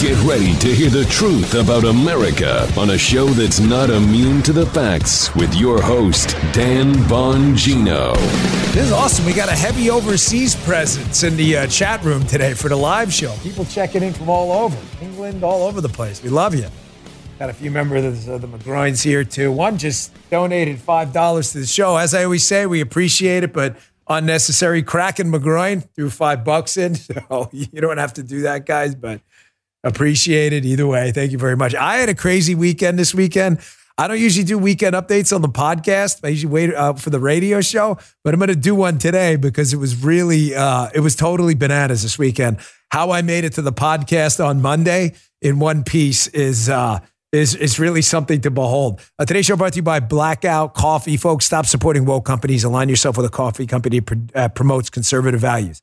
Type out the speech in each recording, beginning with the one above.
Get ready to hear the truth about America on a show that's not immune to the facts with your host, Dan Bongino. This is awesome. We got a heavy overseas presence in the uh, chat room today for the live show. People checking in from all over England, all over the place. We love you. Got a few members of the McGroins here too. One just donated five dollars to the show. As I always say, we appreciate it, but unnecessary cracking McGroin threw five bucks in. So you don't have to do that, guys, but appreciate it either way. Thank you very much. I had a crazy weekend this weekend. I don't usually do weekend updates on the podcast. I usually wait uh, for the radio show, but I'm going to do one today because it was really, uh, it was totally bananas this weekend. How I made it to the podcast on Monday in one piece is, uh, is, is really something to behold. Uh, today's show brought to you by Blackout Coffee. Folks, stop supporting woke companies. Align yourself with a coffee company that uh, promotes conservative values.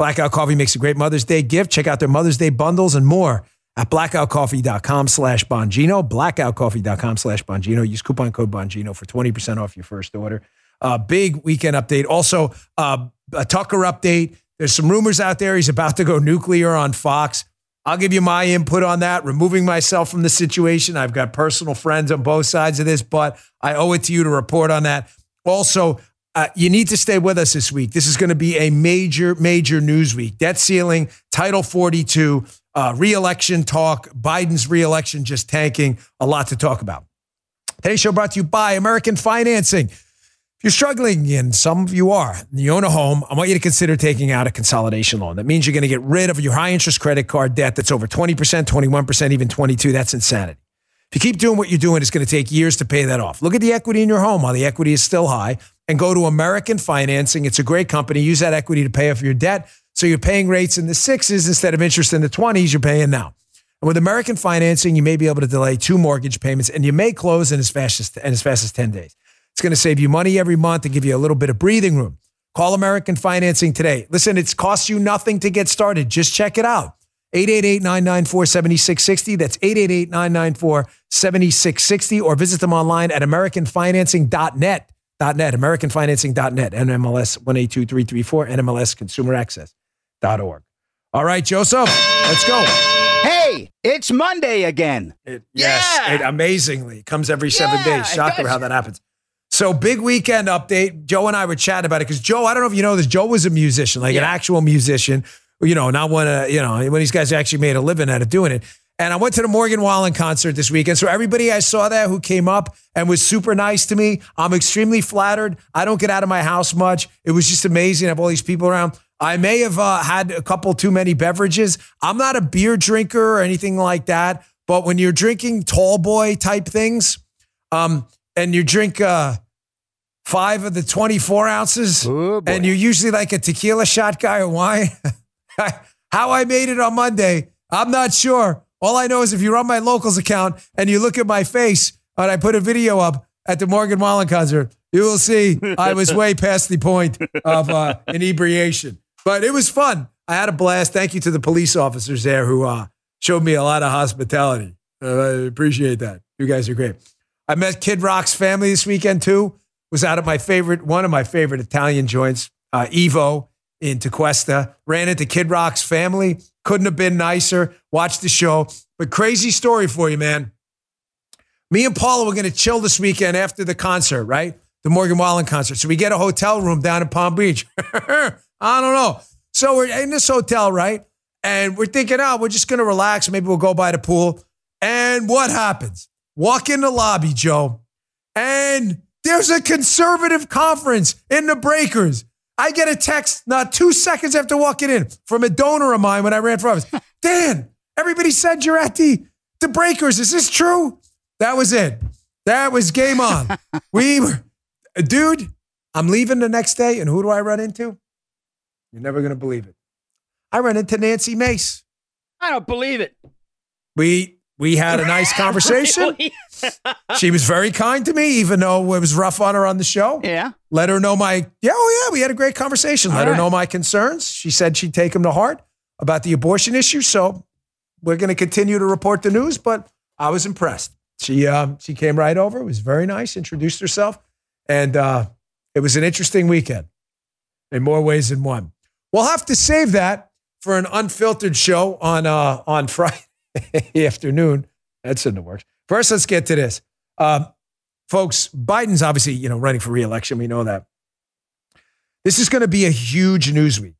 Blackout Coffee makes a great Mother's Day gift. Check out their Mother's Day bundles and more at blackoutcoffee.com slash Bongino. Blackoutcoffee.com slash Bongino. Use coupon code Bongino for 20% off your first order. Uh, big weekend update. Also, uh, a Tucker update. There's some rumors out there he's about to go nuclear on Fox. I'll give you my input on that, removing myself from the situation. I've got personal friends on both sides of this, but I owe it to you to report on that. Also, uh, you need to stay with us this week. This is going to be a major, major news week. Debt ceiling, Title 42, uh, reelection talk, Biden's reelection just tanking, a lot to talk about. Today's show brought to you by American Financing. If you're struggling, and some of you are, you own a home, I want you to consider taking out a consolidation loan. That means you're going to get rid of your high interest credit card debt that's over 20%, 21%, even 22. That's insanity. If you keep doing what you're doing, it's going to take years to pay that off. Look at the equity in your home while the equity is still high and go to American Financing. It's a great company. Use that equity to pay off your debt. So you're paying rates in the sixes instead of interest in the 20s, you're paying now. And with American Financing, you may be able to delay two mortgage payments and you may close in as fast as, in as, fast as 10 days. It's going to save you money every month and give you a little bit of breathing room. Call American Financing today. Listen, it costs you nothing to get started. Just check it out. 888-994-7660. That's 888-994-7660 or visit them online at americanfinancing.net. .net, americanfinancing.net, NMLS 182334, NMLSconsumeraccess.org. All right, Joseph, let's go. Hey, it's Monday again. It, yes, yeah. it amazingly comes every seven yeah, days. Shocker how that happens. So big weekend update. Joe and I were chatting about it because Joe, I don't know if you know this, Joe was a musician, like yeah. an actual musician. You know, not one of you know when these guys actually made a living out of doing it. And I went to the Morgan Wallen concert this weekend. So everybody I saw there who came up and was super nice to me, I'm extremely flattered. I don't get out of my house much. It was just amazing. I have all these people around. I may have uh, had a couple too many beverages. I'm not a beer drinker or anything like that. But when you're drinking tall boy type things, um, and you drink uh, five of the 24 ounces, and you're usually like a tequila shot guy or wine. How I made it on Monday, I'm not sure. All I know is if you're on my locals account and you look at my face and I put a video up at the Morgan Wallen concert, you will see I was way past the point of uh, inebriation. But it was fun. I had a blast. Thank you to the police officers there who uh, showed me a lot of hospitality. Uh, I appreciate that. You guys are great. I met Kid Rock's family this weekend too. Was out at my favorite, one of my favorite Italian joints, uh, Evo in Tequesta. Ran into Kid Rock's family. Couldn't have been nicer. Watch the show. But crazy story for you, man. Me and Paula were going to chill this weekend after the concert, right? The Morgan Wallen concert. So we get a hotel room down in Palm Beach. I don't know. So we're in this hotel, right? And we're thinking, oh, we're just going to relax. Maybe we'll go by the pool. And what happens? Walk in the lobby, Joe, and there's a conservative conference in the breakers. I get a text not two seconds after walking in from a donor of mine when I ran for office. Dan, everybody said you're at the, the breakers. Is this true? That was it. That was game on. we were, dude, I'm leaving the next day. And who do I run into? You're never going to believe it. I run into Nancy Mace. I don't believe it. We we had a nice conversation. she was very kind to me, even though it was rough on her on the show. Yeah. Let her know my, yeah, oh, yeah, we had a great conversation. Let All her know my concerns. She said she'd take them to heart about the abortion issue. So we're going to continue to report the news, but I was impressed. She, um, she came right over, it was very nice, introduced herself, and uh, it was an interesting weekend in more ways than one. We'll have to save that for an unfiltered show on, uh, on Friday afternoon. That's in the works. First, let's get to this. Um, folks, Biden's obviously, you know, running for reelection. We know that. This is going to be a huge news week.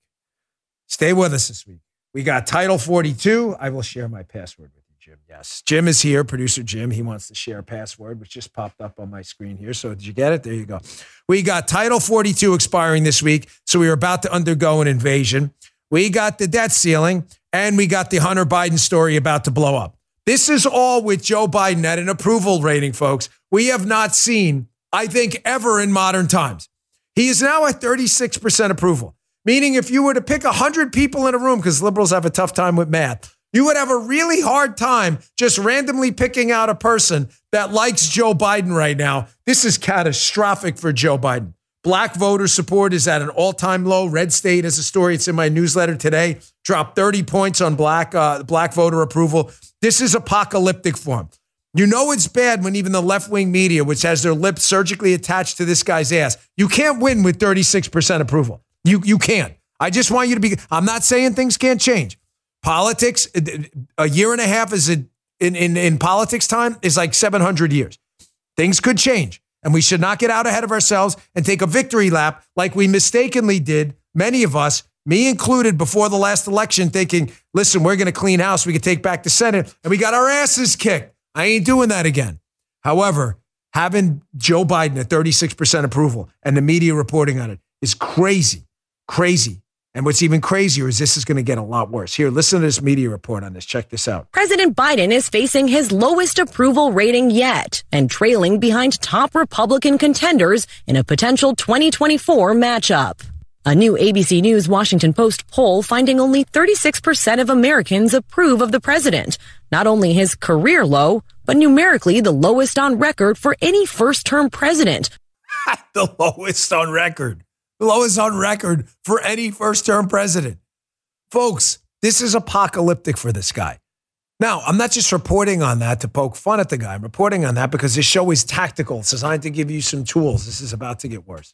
Stay with us this week. We got Title 42. I will share my password with you, Jim. Yes. Jim is here, producer Jim. He wants to share a password, which just popped up on my screen here. So, did you get it? There you go. We got Title 42 expiring this week. So, we are about to undergo an invasion. We got the debt ceiling, and we got the Hunter Biden story about to blow up. This is all with Joe Biden at an approval rating, folks. We have not seen, I think, ever in modern times. He is now at 36% approval, meaning if you were to pick 100 people in a room, because liberals have a tough time with math, you would have a really hard time just randomly picking out a person that likes Joe Biden right now. This is catastrophic for Joe Biden. Black voter support is at an all time low. Red State is a story. It's in my newsletter today. Dropped 30 points on black, uh, black voter approval. This is apocalyptic form. You know it's bad when even the left wing media, which has their lips surgically attached to this guy's ass, you can't win with 36% approval. You, you can't. I just want you to be, I'm not saying things can't change. Politics, uh, uh, a year and a half is a, in, in, in politics time is like 700 years. Things could change. And we should not get out ahead of ourselves and take a victory lap like we mistakenly did, many of us, me included, before the last election, thinking, listen, we're going to clean house. We can take back the Senate. And we got our asses kicked. I ain't doing that again. However, having Joe Biden at 36% approval and the media reporting on it is crazy, crazy. And what's even crazier is this is going to get a lot worse. Here, listen to this media report on this. Check this out. President Biden is facing his lowest approval rating yet and trailing behind top Republican contenders in a potential 2024 matchup. A new ABC News Washington Post poll finding only 36% of Americans approve of the president, not only his career low, but numerically the lowest on record for any first term president. the lowest on record The lowest on record for any first term president. Folks, this is apocalyptic for this guy. Now, I'm not just reporting on that to poke fun at the guy. I'm reporting on that because this show is tactical. It's designed to give you some tools. This is about to get worse.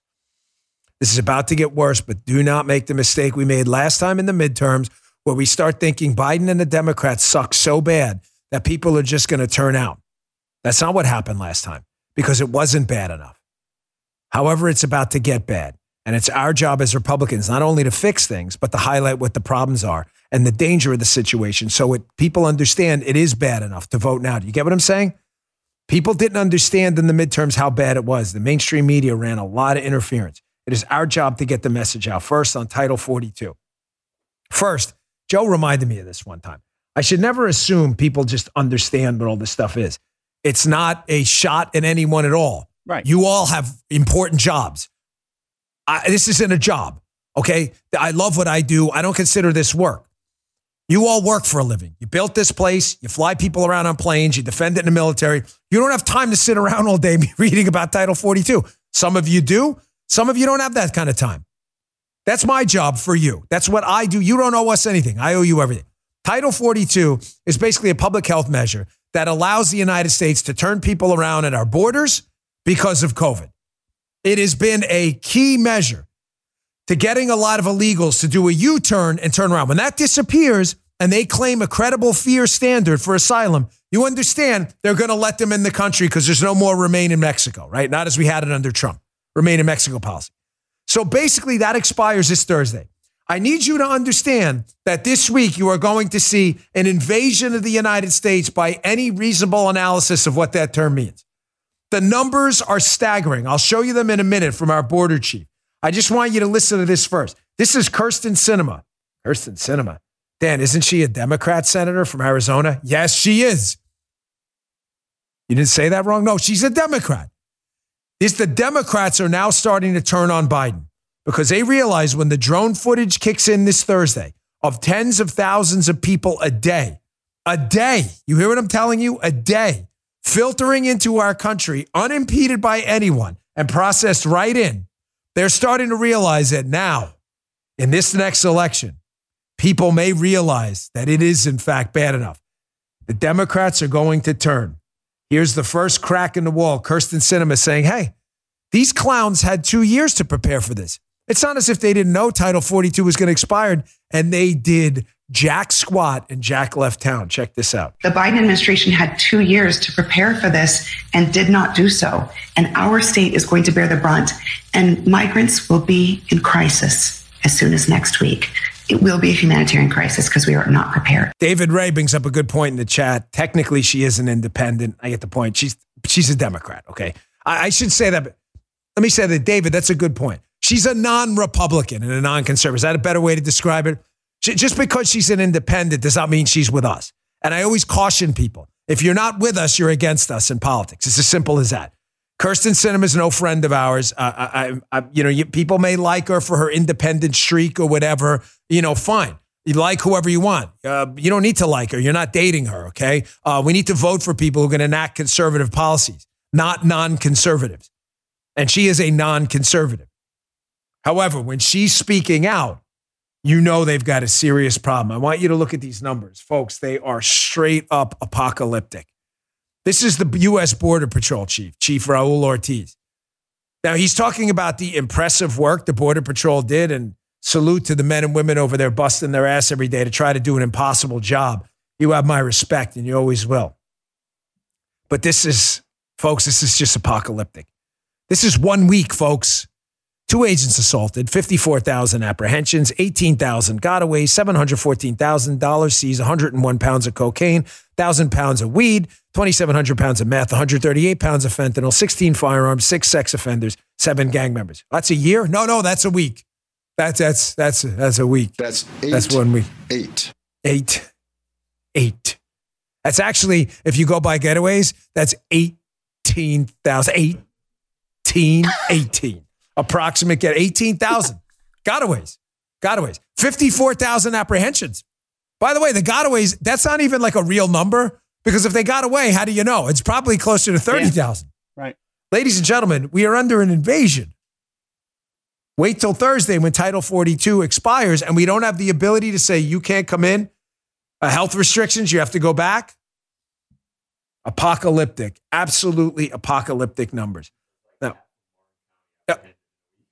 This is about to get worse, but do not make the mistake we made last time in the midterms where we start thinking Biden and the Democrats suck so bad that people are just going to turn out. That's not what happened last time because it wasn't bad enough. However, it's about to get bad. And it's our job as Republicans not only to fix things, but to highlight what the problems are and the danger of the situation so it, people understand it is bad enough to vote now. Do you get what I'm saying? People didn't understand in the midterms how bad it was. The mainstream media ran a lot of interference. It is our job to get the message out first on Title 42. First, Joe reminded me of this one time. I should never assume people just understand what all this stuff is. It's not a shot at anyone at all. Right. You all have important jobs. I, this isn't a job. Okay. I love what I do. I don't consider this work. You all work for a living. You built this place. You fly people around on planes. You defend it in the military. You don't have time to sit around all day reading about Title 42. Some of you do. Some of you don't have that kind of time. That's my job for you. That's what I do. You don't owe us anything. I owe you everything. Title 42 is basically a public health measure that allows the United States to turn people around at our borders because of COVID. It has been a key measure to getting a lot of illegals to do a U turn and turn around. When that disappears and they claim a credible fear standard for asylum, you understand they're going to let them in the country because there's no more remain in Mexico, right? Not as we had it under Trump, remain in Mexico policy. So basically, that expires this Thursday. I need you to understand that this week you are going to see an invasion of the United States by any reasonable analysis of what that term means. The numbers are staggering. I'll show you them in a minute from our border chief. I just want you to listen to this first. This is Kyrsten Sinema. Kyrsten Sinema. Dan, isn't she a Democrat senator from Arizona? Yes, she is. You didn't say that wrong? No, she's a Democrat. Is the Democrats are now starting to turn on Biden because they realize when the drone footage kicks in this Thursday of tens of thousands of people a day, a day, you hear what I'm telling you? A day filtering into our country unimpeded by anyone and processed right in, they're starting to realize that now, in this next election, people may realize that it is, in fact, bad enough. The Democrats are going to turn. Here's the first crack in the wall. Kyrsten Sinema saying, hey, these clowns had two years to prepare for this. It's not as if they didn't know Title 42 was going to expire, and they did Jack squat and Jack left town. Check this out. The Biden administration had two years to prepare for this and did not do so. And our state is going to bear the brunt. And migrants will be in crisis as soon as next week. It will be a humanitarian crisis because we are not prepared. David Ray brings up a good point in the chat. Technically, she is an independent. I get the point. She's she's a Democrat. Okay, I, I should say that. Let me say that, David. That's a good point. She's a non-Republican and a non-conservative. Is that a better way to describe it? Just because she's an independent does not mean she's with us. And I always caution people if you're not with us, you're against us in politics. It's as simple as that. Kyrsten Sinema is no friend of ours. Uh, I, I, you know, you, people may like her for her independent streak or whatever. You know, fine. You like whoever you want. Uh, you don't need to like her. You're not dating her. Okay. Uh, we need to vote for people who to enact conservative policies, not non-conservatives. And she is a non-conservative. However, when she's speaking out, you know they've got a serious problem. I want you to look at these numbers, folks. They are straight up apocalyptic. This is the U.S. Border Patrol chief, Chief Raul Ortiz. Now, he's talking about the impressive work the Border Patrol did and salute to the men and women over there busting their ass every day to try to do an impossible job. You have my respect and you always will. But this is, folks, this is just apocalyptic. This is one week, folks. Two agents assaulted, 54,000 apprehensions, 18,000 gotaways, $714,000 seized, 101 pounds of cocaine, 1,000 pounds of weed, 2,700 pounds of meth, 138 pounds of fentanyl, 16 firearms, six sex offenders, seven gang members. That's a year? No, no, that's a week. That's that's that's that's a week. That's eight. That's one week. Eight. Eight. Eight. That's actually, if you go by getaways, that's 18,000. 18, 18 approximate get 18,000 gotaways, gotaways, 54,000 apprehensions. By the way, the gotaways, that's not even like a real number because if they got away, how do you know? It's probably closer to 30,000. Yeah. Right. Ladies and gentlemen, we are under an invasion. Wait till Thursday when Title 42 expires and we don't have the ability to say you can't come in. Uh, health restrictions, you have to go back. Apocalyptic, absolutely apocalyptic numbers. Now,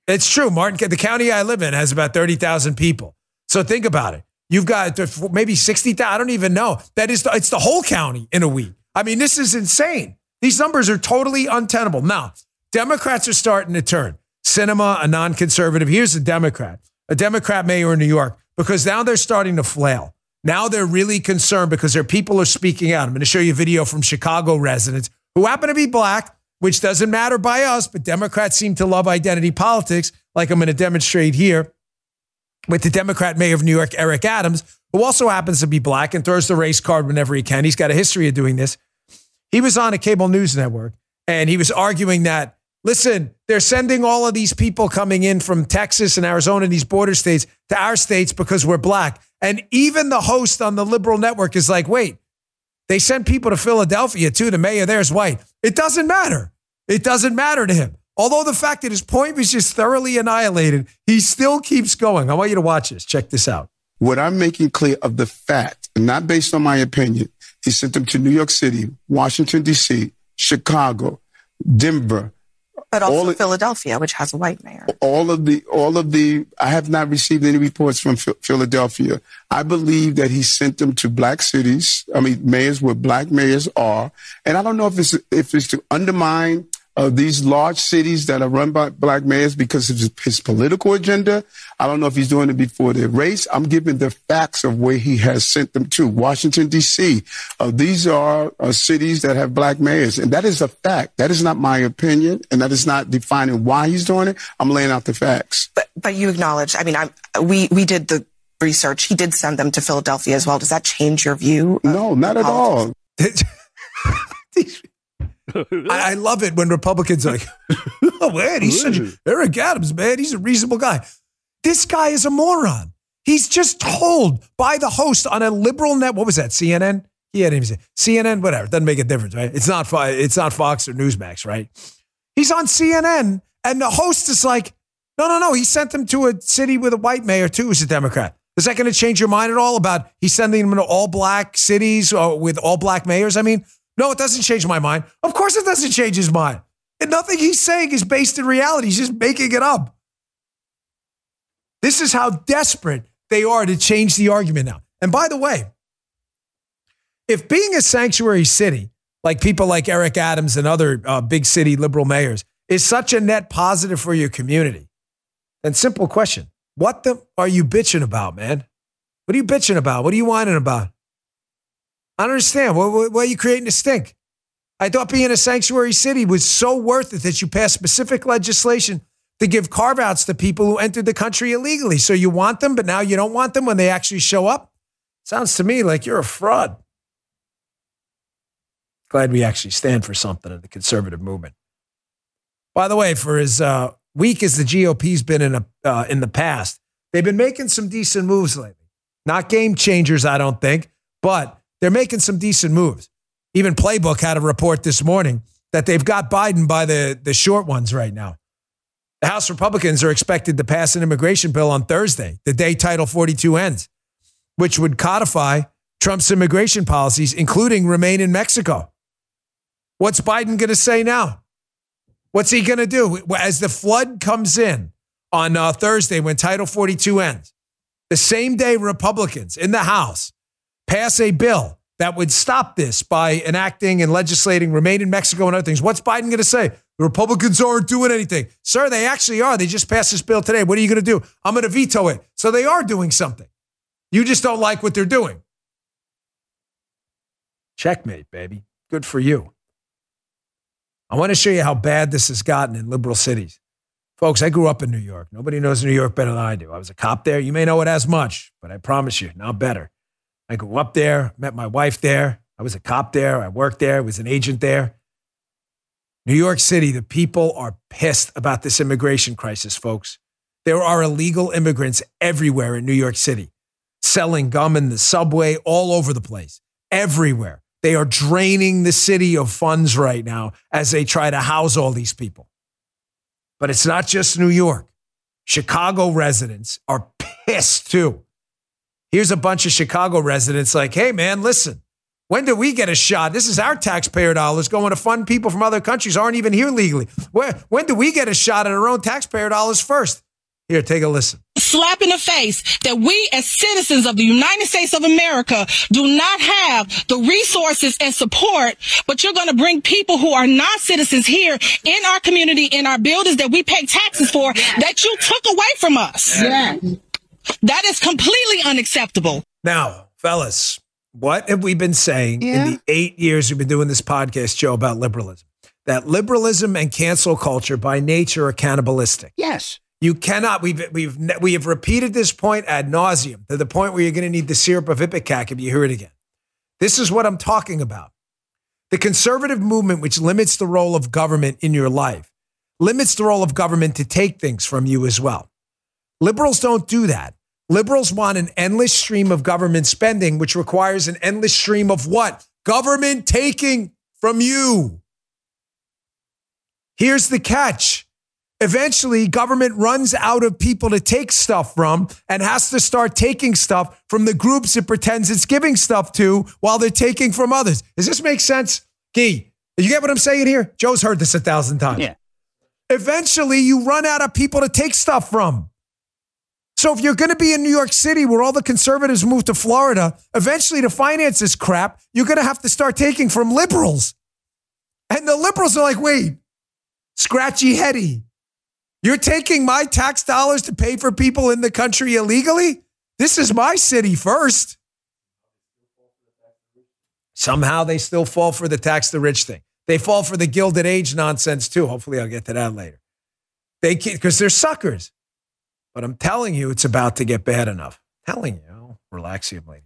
it's true. Martin, the county I live in has about 30,000 people. So think about it. You've got maybe 60,000. I don't even know. That is, the, it's the whole county in a week. I mean, this is insane. These numbers are totally untenable. Now, Democrats are starting to turn. Sinema, a non conservative. Here's a Democrat, a Democrat mayor in New York, because now they're starting to flail. Now they're really concerned because their people are speaking out. I'm going to show you a video from Chicago residents who happen to be black which doesn't matter by us, but Democrats seem to love identity politics, like I'm going to demonstrate here with the Democrat mayor of New York, Eric Adams, who also happens to be black and throws the race card whenever he can. He's got a history of doing this. He was on a cable news network and he was arguing that, listen, they're sending all of these people coming in from Texas and Arizona, these border states, to our states because we're black. And even the host on the liberal network is like, wait, they sent people to Philadelphia too. The mayor there's white. It doesn't matter. It doesn't matter to him. Although the fact that his point was just thoroughly annihilated, he still keeps going. I want you to watch this. Check this out. What I'm making clear of the fact, not based on my opinion, he sent them to New York City, Washington, D.C., Chicago, Denver, but also Philadelphia, which has a white mayor. All of the, all of the, I have not received any reports from Philadelphia. I believe that he sent them to black cities. I mean, mayors where black mayors are, and I don't know if it's if it's to undermine of these large cities that are run by black mayors because of his, his, political agenda. I don't know if he's doing it before their race. I'm giving the facts of where he has sent them to. Washington, D.C. Uh, these are uh, cities that have black mayors. And that is a fact. That is not my opinion. And that is not defining why he's doing it. I'm laying out the facts. But, but you acknowledge, I mean, I, we, we did the research. He did send them to Philadelphia as well. Does that change your view? No, not at all. I, I, love it when Republicans are like, oh, man, he's such a, Eric Adams, man, he's a reasonable guy. This guy is a moron. He's just told by the host on a liberal net. What was that? CNN? He had even say CNN, whatever. Doesn't make a difference, right? It's not it's not Fox or Newsmax, right? He's on CNN, and the host is like, no, no, no. He sent him to a city with a white mayor too, who's a Democrat. Is that going to change your mind at all about he's sending them to all black cities or with all black mayors? I mean, no, it doesn't change my mind. Of course, it doesn't change his mind. And nothing he's saying is based in reality. He's just making it up. This is how desperate they are to change the argument now. And by the way, if being a sanctuary city, like people like Eric Adams and other uh, big city liberal mayors, is such a net positive for your community, then simple question what the are you bitching about, man? What are you bitching about? What are you whining about? I don't understand. What, what, what are you creating a stink? I thought being a sanctuary city was so worth it that you passed specific legislation to give carve outs to people who entered the country illegally. So you want them, but now you don't want them when they actually show up? Sounds to me like you're a fraud. Glad we actually stand for something in the conservative movement. By the way, for as uh, weak as the GOP's been in, a, uh, in the past, they've been making some decent moves lately. Not game changers, I don't think, but they're making some decent moves. Even Playbook had a report this morning that they've got Biden by the, the short ones right now. The House Republicans are expected to pass an immigration bill on Thursday, the day Title 42 ends, which would codify Trump's immigration policies, including remain in Mexico. What's Biden going to say now? What's he going to do? As the flood comes in on uh, Thursday when Title 42 ends, the same day Republicans in the House pass a bill that would stop this by enacting and legislating remain in Mexico and other things. What's Biden going to say? The Republicans aren't doing anything. Sir, they actually are. They just passed this bill today. What are you going to do? I'm going to veto it. So they are doing something. You just don't like what they're doing. Checkmate, baby. Good for you. I want to show you how bad this has gotten in liberal cities. Folks, I grew up in New York. Nobody knows New York better than I do. I was a cop there. You may know it as much, but I promise you, now better. I grew up there, met my wife there. I was a cop there. I worked there, I was an agent there. New York City, the people are pissed about this immigration crisis, folks. There are illegal immigrants everywhere in New York City, selling gum in the subway all over the place, everywhere. They are draining the city of funds right now as they try to house all these people. But it's not just New York. Chicago residents are pissed too. Here's a bunch of Chicago residents like, hey, man, listen, when do we get a shot? This is our taxpayer dollars going to fund people from other countries aren't even here legally. Where, when do we get a shot at our own taxpayer dollars first? Here, take a listen. Slap in the face that we as citizens of the United States of America do not have the resources and support, but you're going to bring people who are not citizens here in our community, in our buildings that we pay taxes for, that you took away from us. Yeah. That is completely unacceptable. Now, fellas, what have we been saying yeah. in the eight years we've been doing this podcast show about liberalism? That liberalism and cancel culture by nature are cannibalistic. Yes. You cannot. We've we've we have repeated this point ad nauseum to the point where you're going to need the syrup of ipecac if you hear it again. This is what I'm talking about. The conservative movement, which limits the role of government in your life, limits the role of government to take things from you as well. Liberals don't do that. Liberals want an endless stream of government spending, which requires an endless stream of what? Government taking from you. Here's the catch. Eventually, government runs out of people to take stuff from and has to start taking stuff from the groups it pretends it's giving stuff to while they're taking from others. Does this make sense? Gee, you get what I'm saying here? Joe's heard this a thousand times. Yeah. Eventually, you run out of people to take stuff from. So if you're going to be in New York City where all the conservatives move to Florida, eventually to finance this crap, you're going to have to start taking from liberals. And the liberals are like, wait, scratchy heady. You're taking my tax dollars to pay for people in the country illegally? This is my city first. Somehow they still fall for the tax the rich thing. They fall for the Gilded Age nonsense too. Hopefully, I'll get to that later. They because they're suckers. But I'm telling you, it's about to get bad enough. I'm telling you, relax you, lady.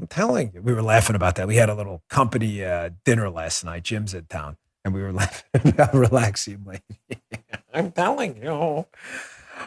I'm telling you, we were laughing about that. We had a little company uh, dinner last night. Jim's in town, and we were laughing about relaxing, lady. I'm telling you. All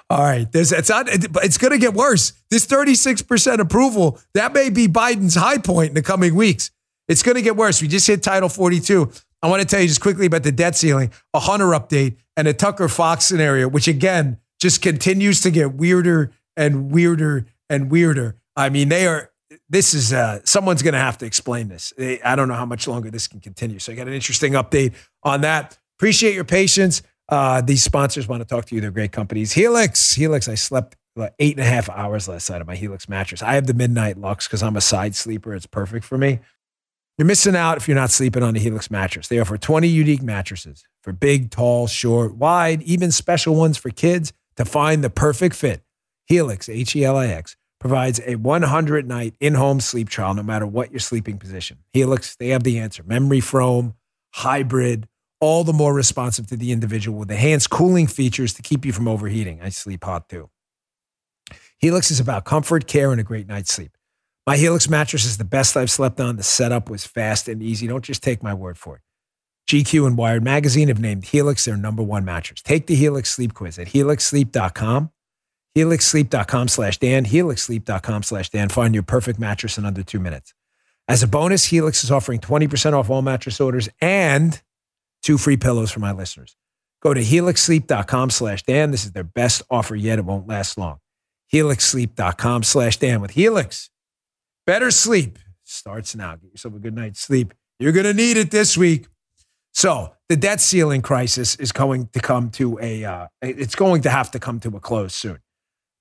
right, there's it's not, it's going to get worse. This 36% approval that may be Biden's high point in the coming weeks. It's going to get worse. We just hit Title 42. I want to tell you just quickly about the debt ceiling, a Hunter update, and a Tucker Fox scenario, which again just continues to get weirder and weirder and weirder. I mean, they are. This is uh, someone's going to have to explain this. I don't know how much longer this can continue. So I got an interesting update on that. Appreciate your patience. Uh, these sponsors want to talk to you. They're great companies. Helix, Helix. I slept like eight and a half hours last night on my Helix mattress. I have the Midnight Lux because I'm a side sleeper. It's perfect for me. You're missing out if you're not sleeping on the Helix mattress. They offer 20 unique mattresses for big, tall, short, wide, even special ones for kids to find the perfect fit. Helix, H E L I X, provides a 100 night in home sleep trial no matter what your sleeping position. Helix, they have the answer memory foam, hybrid, all the more responsive to the individual with enhanced cooling features to keep you from overheating. I sleep hot too. Helix is about comfort, care, and a great night's sleep. My Helix mattress is the best I've slept on. The setup was fast and easy. Don't just take my word for it. GQ and Wired Magazine have named Helix their number one mattress. Take the Helix Sleep Quiz at helixsleep.com. HelixSleep.com slash Dan, HelixSleep.com slash Dan. Find your perfect mattress in under two minutes. As a bonus, Helix is offering 20% off all mattress orders and two free pillows for my listeners. Go to helixsleep.com slash Dan. This is their best offer yet. It won't last long. Helixsleep.com slash Dan. With Helix, better sleep starts now. Get yourself a good night's sleep. You're going to need it this week. So the debt ceiling crisis is going to come to a, uh, it's going to have to come to a close soon.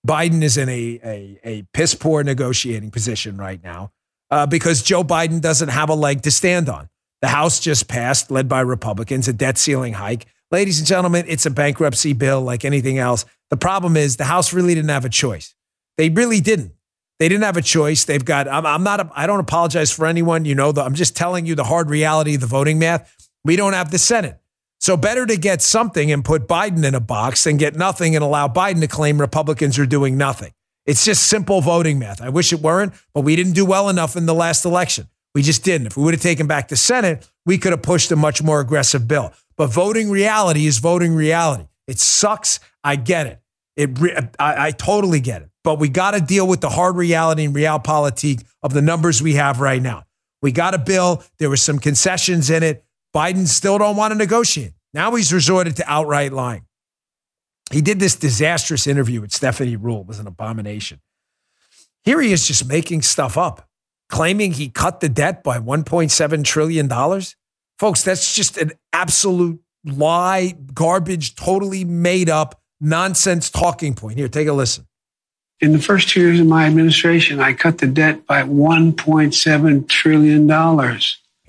Biden is in a, a, a piss poor negotiating position right now uh, because Joe Biden doesn't have a leg to stand on. The House just passed, led by Republicans, a debt ceiling hike. Ladies and gentlemen, it's a bankruptcy bill like anything else. The problem is the House really didn't have a choice. They really didn't. They didn't have a choice. They've got, I'm, I'm not, I don't apologize for anyone. You know, the, I'm just telling you the hard reality of the voting math. We don't have the Senate. So better to get something and put Biden in a box than get nothing and allow Biden to claim Republicans are doing nothing. It's just simple voting math. I wish it weren't, but we didn't do well enough in the last election. We just didn't. If we would have taken back the Senate, we could have pushed a much more aggressive bill. But voting reality is voting reality. It sucks. I get it. It I, I totally get it. But we got to deal with the hard reality and realpolitik of the numbers we have right now. We got a bill. There were some concessions in it. Biden still don't want to negotiate. Now he's resorted to outright lying. He did this disastrous interview with Stephanie Ruhle. It was an abomination. Here he is just making stuff up, claiming he cut the debt by $1.7 trillion. Folks, that's just an absolute lie, garbage, totally made up nonsense talking point. Here, take a listen. In the first two years of my administration, I cut the debt by $1.7 trillion.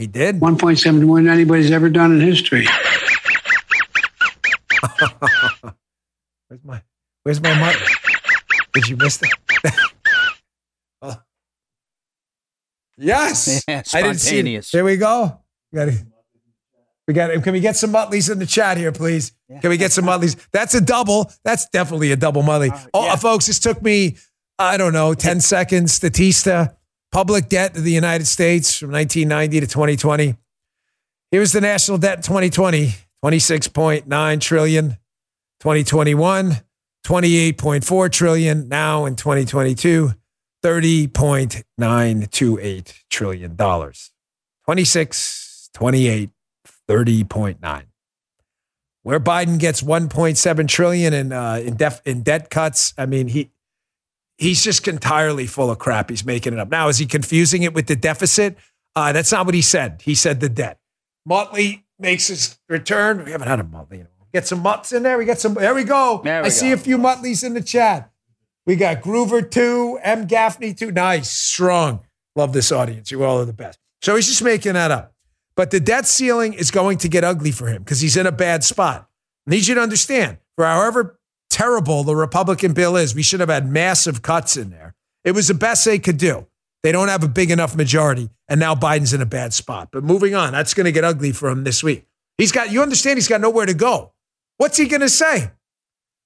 He did? 1.7 more than anybody's ever done in history. where's my Where's my mother? Did you miss that? oh. Yes, Yeah, I didn't see it. spontaneous. There we go. We got it. We got it. Can we get some Mutleys in the chat here, please? Can we get some Mutleys? That's a double. That's definitely a double Mutley. oh, uh, folks, this took me, I don't know, 10 seconds. Statista, public debt to the United States from 1990 to 2020. Here's the national debt in 2020 26.9 trillion. 2021, 28.4 trillion. Now in 2022, 30.928 trillion dollars. 26, 28, 30.9. Where Biden gets 1.7 trillion in uh, in, def, in debt cuts, I mean he he's just entirely full of crap. He's making it up. Now, is he confusing it with the deficit? Uh, that's not what he said. He said the debt. Mutley makes his return. We haven't had a Mutley in a while. Get some mutts in there. We get some. There we go. There we I see a few Mutleys in the chat. We got Groover two, M Gaffney two. Nice, strong. Love this audience. You all are the best. So he's just making that up. But the debt ceiling is going to get ugly for him because he's in a bad spot. I need you to understand. For however terrible the Republican bill is, we should have had massive cuts in there. It was the best they could do. They don't have a big enough majority, and now Biden's in a bad spot. But moving on, that's going to get ugly for him this week. He's got, you understand, he's got nowhere to go. What's he going to say?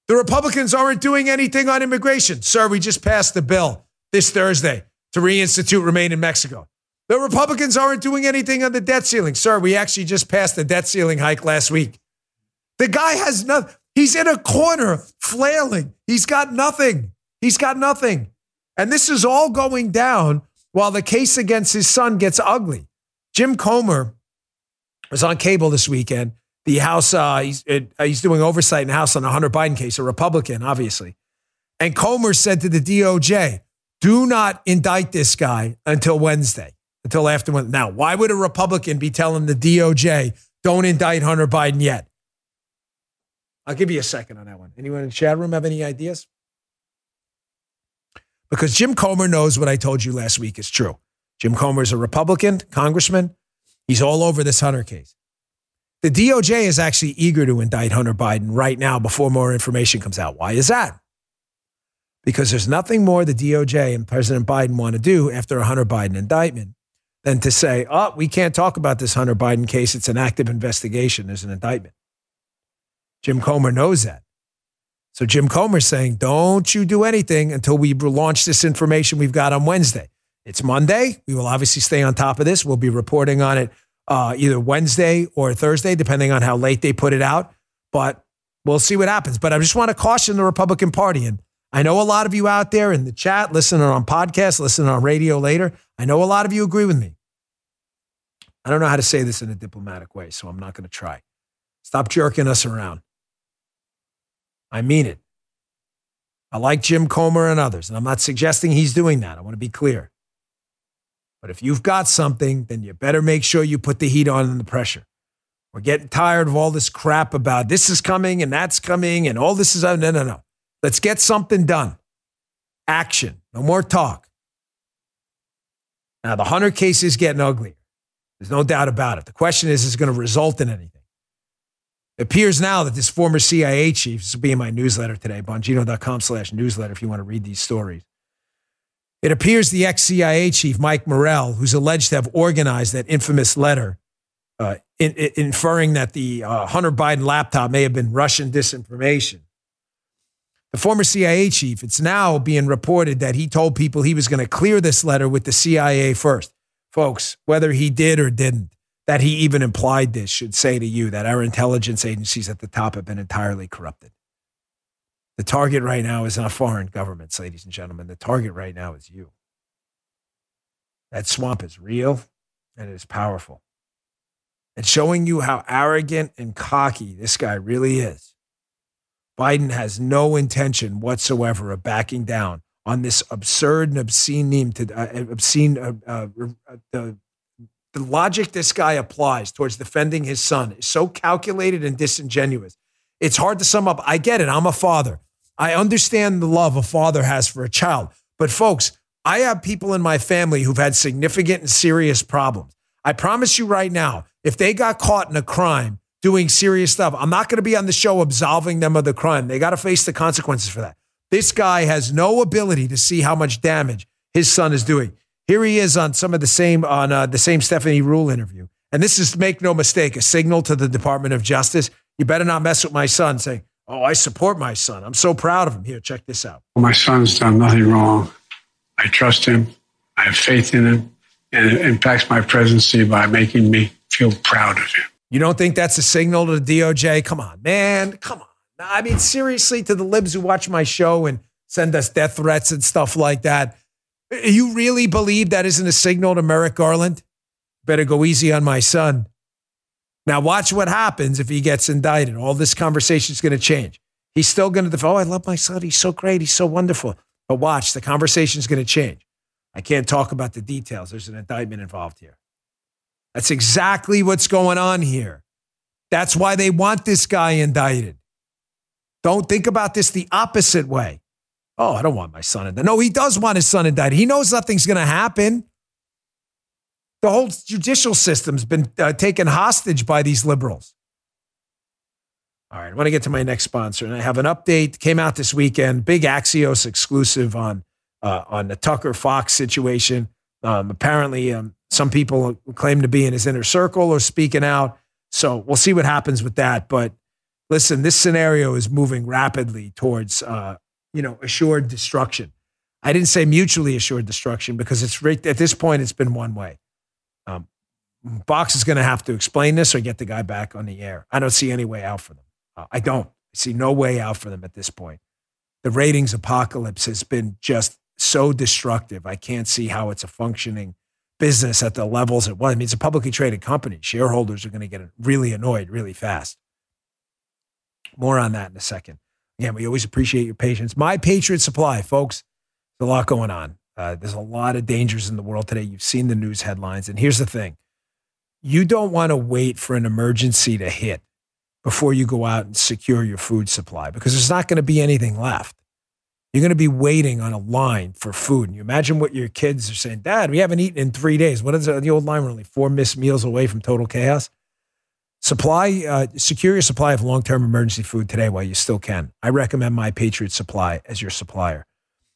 The Republicans aren't doing anything on immigration. Sir, we just passed the bill this Thursday to reinstitute remain in Mexico. The Republicans aren't doing anything on the debt ceiling. Sir, we actually just passed the debt ceiling hike last week. The guy has nothing. He's in a corner flailing. He's got nothing. He's got nothing. And this is all going down while the case against his son gets ugly. Jim Comer was on cable this weekend. The House, uh, he's, uh, he's doing oversight in the House on the Hunter Biden case, a Republican, obviously. And Comer said to the DOJ, do not indict this guy until Wednesday, until after Wednesday. Now, why would a Republican be telling the DOJ, don't indict Hunter Biden yet? I'll give you a second on that one. Anyone in the chat room have any ideas? because Jim Comer knows what I told you last week is true. Jim Comer is a Republican congressman. He's all over this Hunter case. The DOJ is actually eager to indict Hunter Biden right now before more information comes out. Why is that? Because there's nothing more the DOJ and President Biden want to do after a Hunter Biden indictment than to say, oh, we can't talk about this Hunter Biden case. It's an active investigation. There's an indictment. Jim Comer knows that. So Jim Comer's saying, don't you do anything until we launch this information we've got on Wednesday. It's Monday. We will obviously stay on top of this. We'll be reporting on it uh, either Wednesday or Thursday, depending on how late they put it out. But we'll see what happens. But I just want to caution the Republican Party. And I know a lot of you out there in the chat, listening on podcasts, listening on radio later. I know a lot of you agree with me. I don't know how to say this in a diplomatic way, so I'm not going to try. Stop jerking us around. I mean it. I like Jim Comer and others, and I'm not suggesting he's doing that. I want to be clear. But if you've got something, then you better make sure you put the heat on and the pressure. We're getting tired of all this crap about this is coming and that's coming and all this is no, no, no. Let's get something done. Action. No more talk. Now, the Hunter case is getting uglier. There's no doubt about it. The question is, is it going to result in anything? It appears now that this former CIA chief, this will be in my newsletter today, bongino.com slash newsletter if you want to read these stories. It appears the ex CIA chief, Mike Morell, who's alleged to have organized that infamous letter uh, in, in, inferring that the uh, Hunter Biden laptop may have been Russian disinformation. The former CIA chief, it's now being reported that he told people he was going to clear this letter with the CIA first. Folks, whether he did or didn't, that he even implied this should say to you that our intelligence agencies at the top have been entirely corrupted. The target right now is not foreign governments, ladies and gentlemen. The target right now is you. That swamp is real and it is powerful. And showing you how arrogant and cocky this guy really is. Biden has no intention whatsoever of backing down on this absurd and obscene to uh, obscene uh, uh, uh, the logic this guy applies towards defending his son is so calculated and disingenuous. It's hard to sum up. I get it. I'm a father. I understand the love a father has for a child. But folks, I have people in my family who've had significant and serious problems. I promise you right now, if they got caught in a crime doing serious stuff, I'm not going to be on the show absolving them of the crime. They got to face the consequences for that. This guy has no ability to see how much damage his son is doing. Here he is on some of the same on uh, the same Stephanie Ruhle interview, and this is make no mistake a signal to the Department of Justice. You better not mess with my son. Saying, "Oh, I support my son. I'm so proud of him." Here, check this out. My son's done nothing wrong. I trust him. I have faith in him, and it impacts my presidency by making me feel proud of him. You don't think that's a signal to the DOJ? Come on, man. Come on. I mean, seriously, to the libs who watch my show and send us death threats and stuff like that. Eh, you really believe that isn't a signal to Merrick Garland? Better go easy on my son. Now, watch what happens if he gets indicted. All this conversation is going to change. He's still going to defend, oh, I love my son. He's so great. He's so wonderful. But watch, the conversation is going to change. I can't talk about the details. There's an indictment involved here. That's exactly what's going on here. That's why they want this guy indicted. Don't think about this the opposite way. Oh, I don't want my son indicted. No, he does want his son in that. He knows nothing's going to happen. The whole judicial system's been uh, taken hostage by these liberals. All right, I want to get to my next sponsor, and I have an update. Came out this weekend, big Axios exclusive on uh, on the Tucker Fox situation. Um, apparently, um, some people claim to be in his inner circle or speaking out. So we'll see what happens with that. But listen, this scenario is moving rapidly towards, uh, you know, assured destruction. I didn't say mutually assured destruction because it's right at this point, it's been one way. Um, Fox is going to have to explain this or get the guy back on the air. I don't see any way out for them. Uh, I don't I see no way out for them at this point. The ratings apocalypse has been just so destructive. I can't see how it's a functioning business at the levels it was. I mean, it's a publicly traded company. Shareholders are going to get really annoyed really fast. More on that in a second. Again, we always appreciate your patience. My Patriot Supply, folks, there's a lot going on. Uh, there's a lot of dangers in the world today. You've seen the news headlines. And here's the thing you don't want to wait for an emergency to hit before you go out and secure your food supply because there's not going to be anything left. You're going to be waiting on a line for food. And you imagine what your kids are saying, Dad, we haven't eaten in three days. What is the old line? We're only four missed meals away from total chaos. Supply, uh, secure your supply of long term emergency food today while you still can. I recommend My Patriot Supply as your supplier.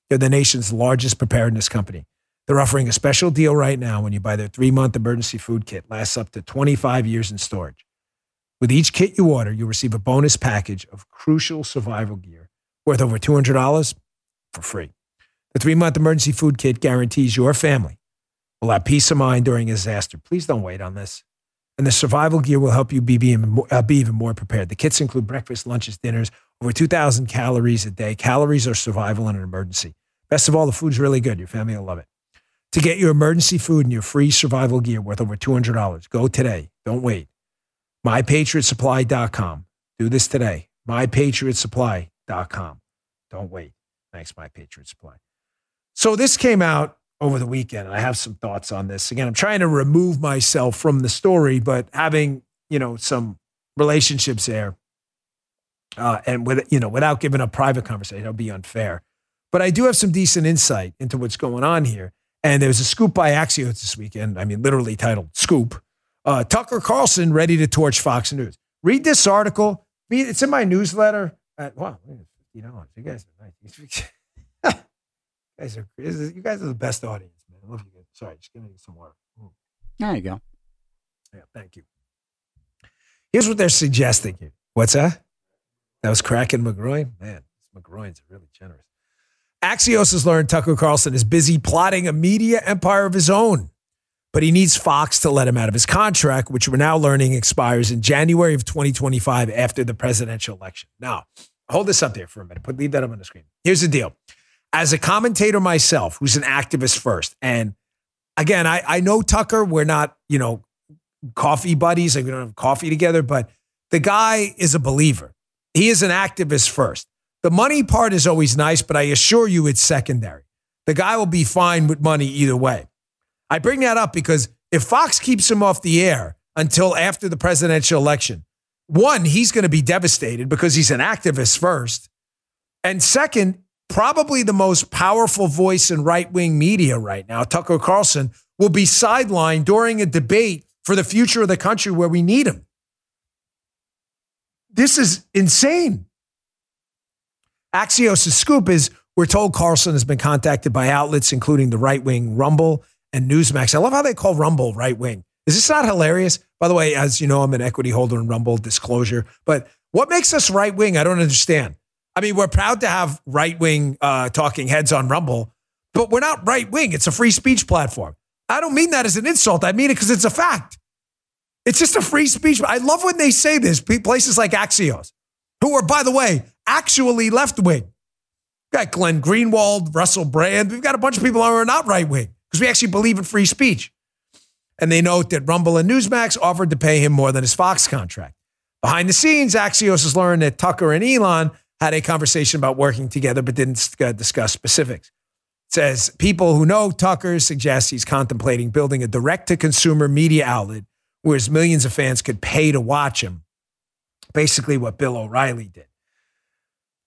They're the nation's largest preparedness company. They're offering a special deal right now when you buy their three month emergency food kit, lasts up to 25 years in storage. With each kit you order, you'll receive a bonus package of crucial survival gear worth over $200 for free. The three month emergency food kit guarantees your family will have peace of mind during a disaster. Please don't wait on this and the survival gear will help you be, be, even more, uh, be even more prepared. The kits include breakfast, lunches, dinners, over 2,000 calories a day. Calories are survival in an emergency. Best of all, the food's really good. Your family will love it. To get your emergency food and your free survival gear worth over $200, go today. Don't wait. MyPatriotSupply.com. Do this today. MyPatriotSupply.com. Don't wait. Thanks, My Patriot Supply. So this came out over the weekend. I have some thoughts on this. Again, I'm trying to remove myself from the story, but having, you know, some relationships there uh, and with, you know, without giving a private conversation, it'll be unfair. But I do have some decent insight into what's going on here. And there was a scoop by Axios this weekend. I mean, literally titled Scoop. Uh, Tucker Carlson ready to torch Fox News. Read this article. It's in my newsletter. At, wow, you know, you guys are nice. guys are you guys are the best audience, man. I love you guys. Sorry, just give me some water. Mm. There you go. Yeah, thank you. Here's what they're suggesting here. What's that? That was Kraken McGroin? Man, McGroins are really generous. Axios has learned Tucker Carlson is busy plotting a media empire of his own, but he needs Fox to let him out of his contract, which we're now learning expires in January of 2025 after the presidential election. Now, hold this up there for a minute. Put leave that up on the screen. Here's the deal as a commentator myself, who's an activist first, and again, I, I know Tucker, we're not, you know, coffee buddies, like we don't have coffee together, but the guy is a believer. He is an activist first. The money part is always nice, but I assure you it's secondary. The guy will be fine with money either way. I bring that up because if Fox keeps him off the air until after the presidential election, one, he's going to be devastated because he's an activist first. And second, probably the most powerful voice in right wing media right now, Tucker Carlson, will be sidelined during a debate for the future of the country where we need him. This is insane. Axios' scoop is we're told Carlson has been contacted by outlets, including the right wing Rumble and Newsmax. I love how they call Rumble right wing. Is this not hilarious? By the way, as you know, I'm an equity holder in Rumble, disclosure. But what makes us right wing? I don't understand. I mean, we're proud to have right wing uh, talking heads on Rumble, but we're not right wing. It's a free speech platform. I don't mean that as an insult. I mean it because it's a fact. It's just a free speech. I love when they say this. Places like Axios, who are, by the way, actually left wing. Got Glenn Greenwald, Russell Brand. We've got a bunch of people who are not right wing because we actually believe in free speech. And they note that Rumble and Newsmax offered to pay him more than his Fox contract. Behind the scenes, Axios has learned that Tucker and Elon had a conversation about working together, but didn't uh, discuss specifics. It says people who know Tucker suggest he's contemplating building a direct to consumer media outlet where his millions of fans could pay to watch him. Basically, what Bill O'Reilly did.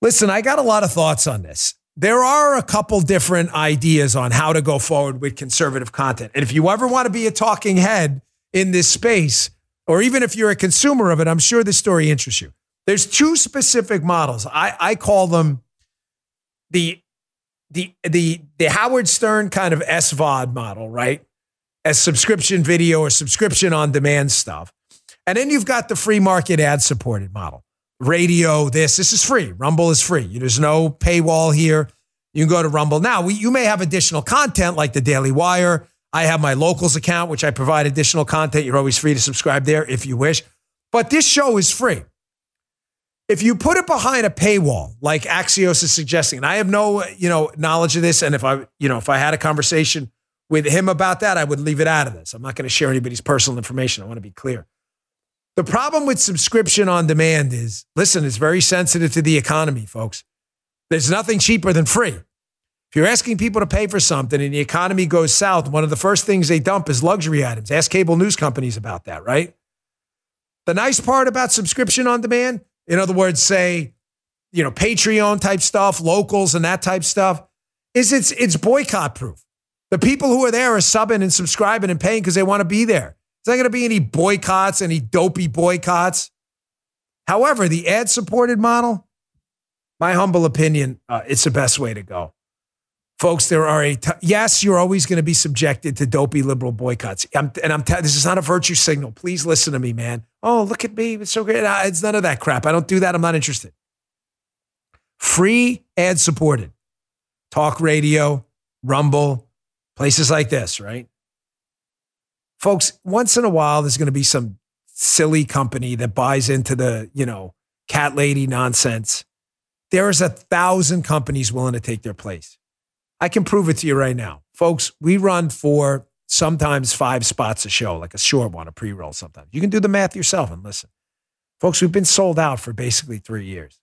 Listen, I got a lot of thoughts on this. There are a couple different ideas on how to go forward with conservative content. And if you ever want to be a talking head in this space, or even if you're a consumer of it, I'm sure this story interests you. There's two specific models. I, I call them the the the the Howard Stern kind of SVOD model, right? As subscription video or subscription on demand stuff. And then you've got the free market ad supported model. Radio, this, this is free. Rumble is free. There's no paywall here. You can go to Rumble. Now, we, you may have additional content like the Daily Wire. I have my locals account, which I provide additional content. You're always free to subscribe there if you wish. But this show is free. If you put it behind a paywall, like Axios is suggesting, and I have no, you know, knowledge of this, and if I, you know, if I had a conversation with him about that, I would leave it out of this. I'm not going to share anybody's personal information. I want to be clear. The problem with subscription on demand is, listen, it's very sensitive to the economy, folks. There's nothing cheaper than free. If you're asking people to pay for something and the economy goes south, one of the first things they dump is luxury items. Ask cable news companies about that, right? The nice part about subscription on demand, in other words, say you know, Patreon type stuff, locals and that type stuff, is it's it's boycott proof. The people who are there are subbing and subscribing and paying because they want to be there. There's not going to be any boycotts, any dopey boycotts. However, the ad supported model, my humble opinion, uh, it's the best way to go. Folks, there are a t- yes, you're always going to be subjected to dopey liberal boycotts. I'm, and I'm t- this is not a virtue signal. Please listen to me, man. Oh, look at me. It's so great. It's none of that crap. I don't do that. I'm not interested. Free ad supported. Talk radio, Rumble, places like this, right? Folks, once in a while, there's going to be some silly company that buys into the, you know, cat lady nonsense. There is a thousand companies willing to take their place. I can prove it to you right now. Folks, we run for sometimes five spots a show, like a short one, a pre roll sometimes. You can do the math yourself and listen. Folks, we've been sold out for basically three years.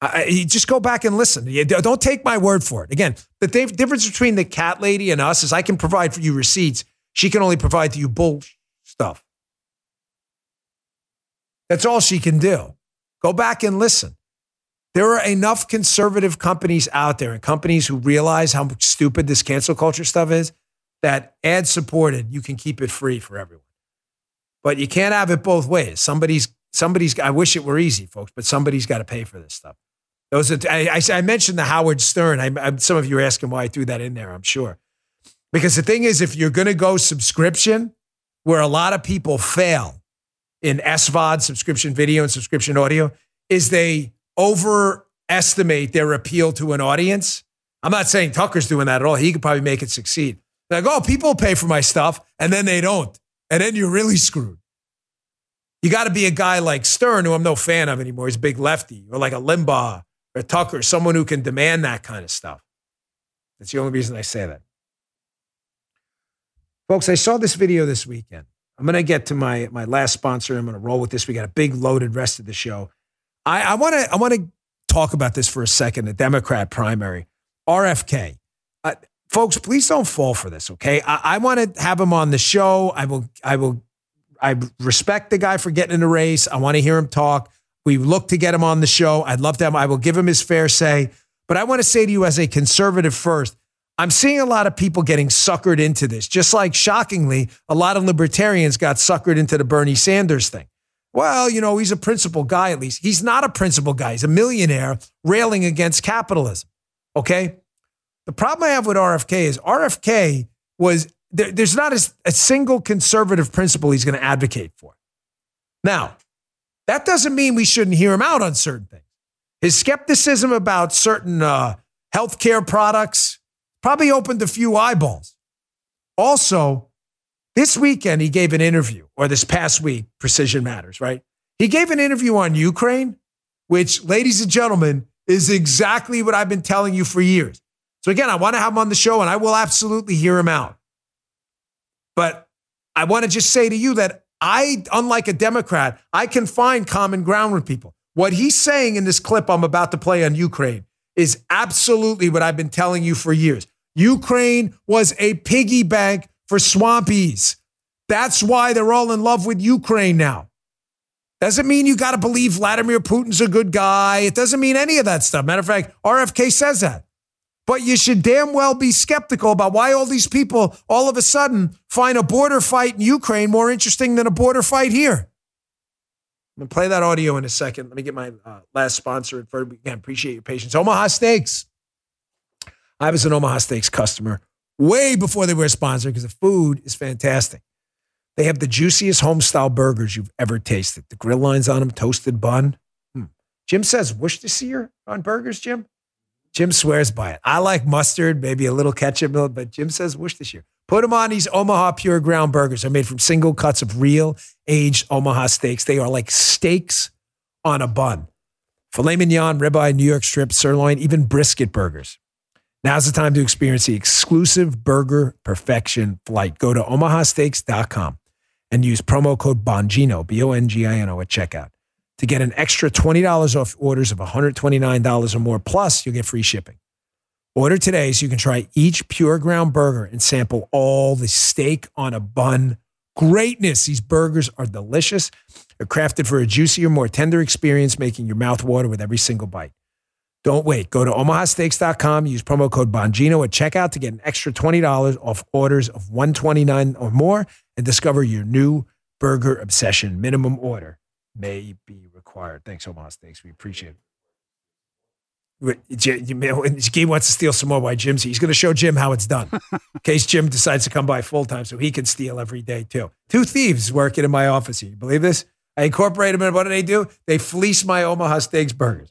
I, just go back and listen. You don't take my word for it. Again, the th- difference between the cat lady and us is I can provide for you receipts. She can only provide to you bull stuff. That's all she can do. Go back and listen. There are enough conservative companies out there and companies who realize how stupid this cancel culture stuff is that ad supported, you can keep it free for everyone. But you can't have it both ways. Somebody's somebody's I wish it were easy, folks, but somebody's got to pay for this stuff. Those are, I, I, I mentioned the Howard Stern. I, I, some of you are asking why I threw that in there, I'm sure. Because the thing is, if you're going to go subscription, where a lot of people fail in SVOD, subscription video and subscription audio, is they overestimate their appeal to an audience. I'm not saying Tucker's doing that at all. He could probably make it succeed. They're like, oh, people pay for my stuff, and then they don't. And then you're really screwed. You got to be a guy like Stern, who I'm no fan of anymore. He's a big lefty, or like a Limbaugh or Tucker, someone who can demand that kind of stuff. That's the only reason I say that. Folks, I saw this video this weekend. I'm going to get to my, my last sponsor. I'm going to roll with this. We got a big loaded rest of the show. I want to I want to talk about this for a second. The Democrat primary, RFK. Uh, folks, please don't fall for this. Okay, I, I want to have him on the show. I will. I will. I respect the guy for getting in the race. I want to hear him talk. We look to get him on the show. I'd love to have him. I will give him his fair say. But I want to say to you, as a conservative first, I'm seeing a lot of people getting suckered into this, just like shockingly, a lot of libertarians got suckered into the Bernie Sanders thing. Well, you know, he's a principal guy at least. He's not a principal guy. He's a millionaire railing against capitalism. Okay. The problem I have with RFK is RFK was there, there's not a, a single conservative principle he's going to advocate for. Now, that doesn't mean we shouldn't hear him out on certain things. His skepticism about certain uh, healthcare products probably opened a few eyeballs. Also, this weekend, he gave an interview, or this past week, Precision Matters, right? He gave an interview on Ukraine, which, ladies and gentlemen, is exactly what I've been telling you for years. So, again, I want to have him on the show and I will absolutely hear him out. But I want to just say to you that I, unlike a Democrat, I can find common ground with people. What he's saying in this clip I'm about to play on Ukraine is absolutely what I've been telling you for years. Ukraine was a piggy bank for swampies. That's why they're all in love with Ukraine now. Doesn't mean you got to believe Vladimir Putin's a good guy. It doesn't mean any of that stuff. Matter of fact, RFK says that. But you should damn well be skeptical about why all these people all of a sudden find a border fight in Ukraine more interesting than a border fight here. I'm going to play that audio in a second. Let me get my uh, last sponsor. Again, appreciate your patience. Omaha Steaks. I was an Omaha Steaks customer way before they were a sponsor because the food is fantastic. They have the juiciest homestyle burgers you've ever tasted. The grill lines on them, toasted bun. Hmm. Jim says Worcestershire on burgers, Jim. Jim swears by it. I like mustard, maybe a little ketchup, but Jim says Worcestershire. Put them on these Omaha Pure Ground burgers. They're made from single cuts of real aged Omaha steaks. They are like steaks on a bun. Filet mignon, ribeye, New York strip, sirloin, even brisket burgers. Now's the time to experience the exclusive burger perfection flight. Go to omahasteaks.com and use promo code Bongino, B O N G I N O, at checkout to get an extra $20 off orders of $129 or more. Plus, you'll get free shipping. Order today so you can try each pure ground burger and sample all the steak on a bun Greatness. These burgers are delicious. They're crafted for a juicier, more tender experience, making your mouth water with every single bite. Don't wait. Go to omahasteaks.com, use promo code Bongino at checkout to get an extra $20 off orders of 129 or more and discover your new burger obsession. Minimum order may be required. Thanks, Omaha Steaks. We appreciate it. Gee wants to steal some more while Jim's here. He's going to show Jim how it's done in case Jim decides to come by full time so he can steal every day too. Two thieves working in my office here. You believe this? I incorporate them in what do they do? They fleece my Omaha Steaks burgers.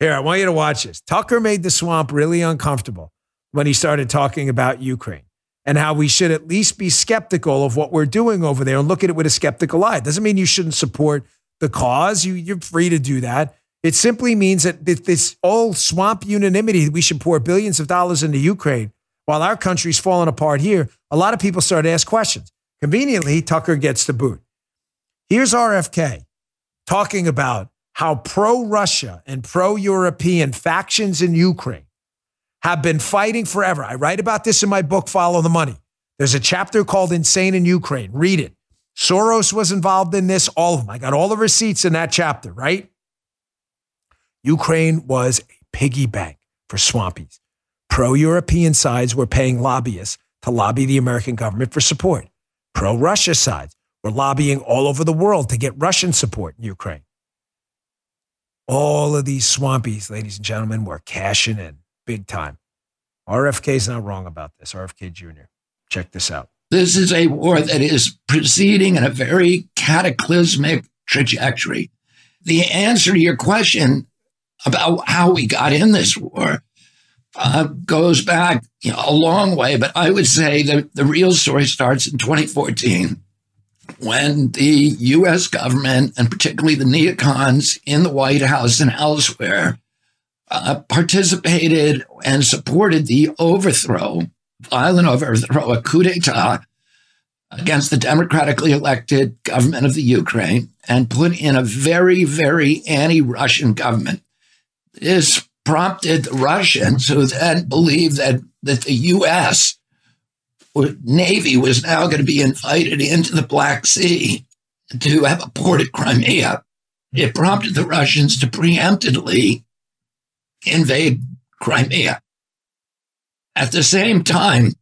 Here, I want you to watch this. Tucker made the swamp really uncomfortable when he started talking about Ukraine and how we should at least be skeptical of what we're doing over there and look at it with a skeptical eye. It doesn't mean you shouldn't support the cause. You, you're free to do that. It simply means that this all swamp unanimity, we should pour billions of dollars into Ukraine while our country's falling apart here. A lot of people start to ask questions. Conveniently, Tucker gets the boot. Here's RFK talking about how pro Russia and pro European factions in Ukraine have been fighting forever. I write about this in my book, Follow the Money. There's a chapter called Insane in Ukraine. Read it. Soros was involved in this, all of them. I got all the receipts in that chapter, right? Ukraine was a piggy bank for swampies. Pro European sides were paying lobbyists to lobby the American government for support. Pro Russia sides were lobbying all over the world to get Russian support in Ukraine. All of these swampies, ladies and gentlemen, were cashing in big time. RFK is not wrong about this. RFK Jr. Check this out. This is a war that is proceeding in a very cataclysmic trajectory. The answer to your question about how we got in this war uh, goes back you know, a long way, but I would say that the real story starts in 2014 when the US government, and particularly the neocons in the White House and elsewhere, uh, participated and supported the overthrow, violent overthrow, a coup d'etat against the democratically elected government of the Ukraine and put in a very, very anti Russian government. This prompted the Russians, who then believed that, that the U.S. Navy was now going to be invited into the Black Sea to have a port at Crimea. It prompted the Russians to preemptively invade Crimea. At the same time,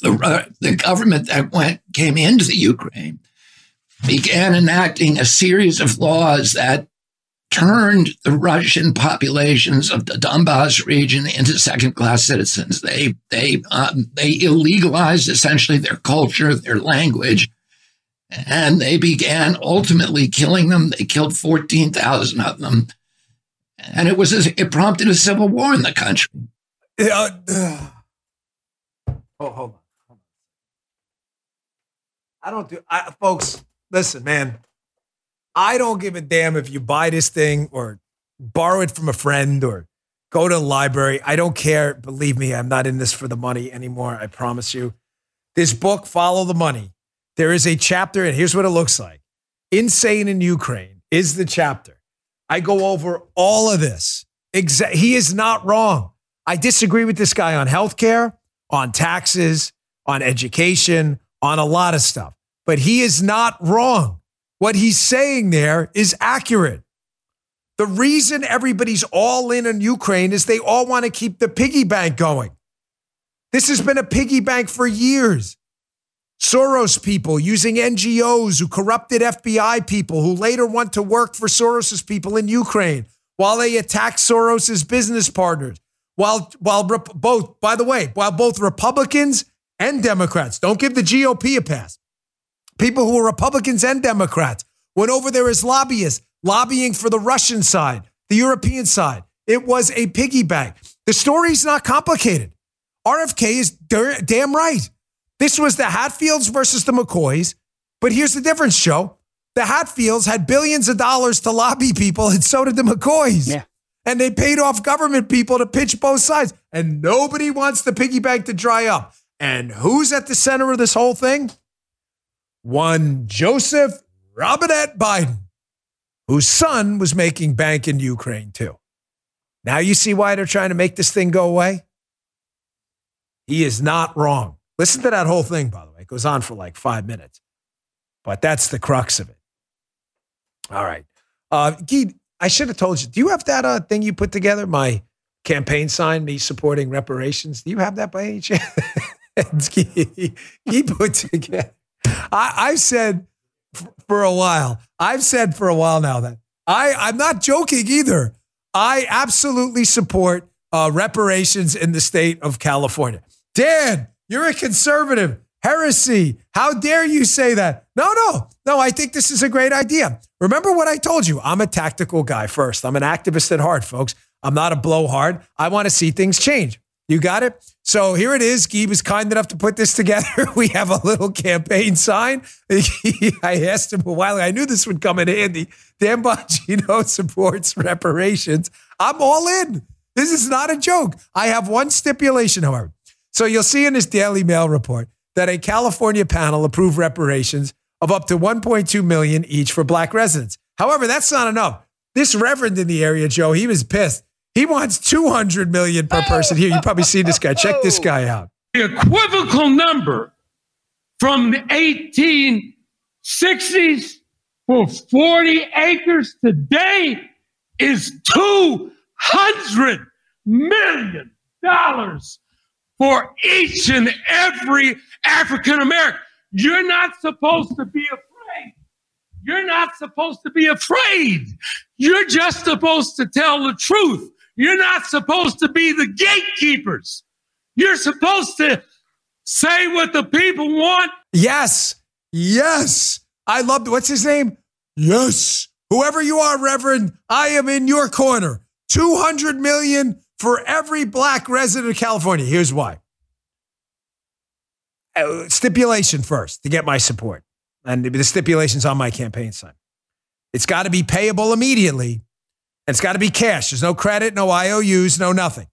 the, the government that went came into the Ukraine began enacting a series of laws that turned the Russian populations of the Donbass region into second-class citizens. They they um, they illegalized essentially their culture, their language, and they began ultimately killing them. They killed fourteen thousand of them, and it was it prompted a civil war in the country. Uh, oh, hold on. I don't do, I, folks. Listen, man. I don't give a damn if you buy this thing or borrow it from a friend or go to the library. I don't care. Believe me, I'm not in this for the money anymore. I promise you. This book, Follow the Money, there is a chapter, and here's what it looks like Insane in Ukraine is the chapter. I go over all of this. Exa- he is not wrong. I disagree with this guy on healthcare, on taxes, on education, on a lot of stuff, but he is not wrong what he's saying there is accurate. The reason everybody's all in on Ukraine is they all want to keep the piggy bank going. This has been a piggy bank for years. Soros people using NGOs who corrupted FBI people who later went to work for Soros's people in Ukraine while they attacked Soros's business partners. While, while both, by the way, while both Republicans and Democrats, don't give the GOP a pass. People who were Republicans and Democrats went over there as lobbyists, lobbying for the Russian side, the European side. It was a piggy bank. The story's not complicated. RFK is damn right. This was the Hatfields versus the McCoys. But here's the difference, Joe. The Hatfields had billions of dollars to lobby people, and so did the McCoys. Yeah. And they paid off government people to pitch both sides. And nobody wants the piggy bank to dry up. And who's at the center of this whole thing? one Joseph Robinette Biden, whose son was making bank in Ukraine too. Now you see why they're trying to make this thing go away? He is not wrong. Listen to that whole thing, by the way. It goes on for like five minutes. But that's the crux of it. All right. Uh, Guy, I should have told you. Do you have that uh, thing you put together? My campaign sign, me supporting reparations. Do you have that by any chance? he put together. I, I've said for a while. I've said for a while now that I, I'm not joking either. I absolutely support uh, reparations in the state of California. Dan, you're a conservative. Heresy. How dare you say that? No, no, no. I think this is a great idea. Remember what I told you. I'm a tactical guy first. I'm an activist at heart, folks. I'm not a blowhard. I want to see things change. You got it? So here it is. Guy was kind enough to put this together. We have a little campaign sign. I asked him a while ago. I knew this would come in handy. Dan Bongino supports reparations. I'm all in. This is not a joke. I have one stipulation, however. So you'll see in this Daily Mail report that a California panel approved reparations of up to 1.2 million each for black residents. However, that's not enough. This reverend in the area, Joe, he was pissed. He wants 200 million per person. Here, you probably see this guy. Check this oh. guy out. The equivocal number from the 1860s for 40 acres today is 200 million dollars for each and every African American. You're not supposed to be afraid. You're not supposed to be afraid. You're just supposed to tell the truth. You're not supposed to be the gatekeepers. You're supposed to say what the people want. Yes. Yes. I love what's his name? Yes. Whoever you are, Reverend, I am in your corner. 200 million for every black resident of California. Here's why. Uh, stipulation first to get my support. And the stipulation's on my campaign sign. It's got to be payable immediately. And it's got to be cash. There's no credit, no IOUs, no nothing.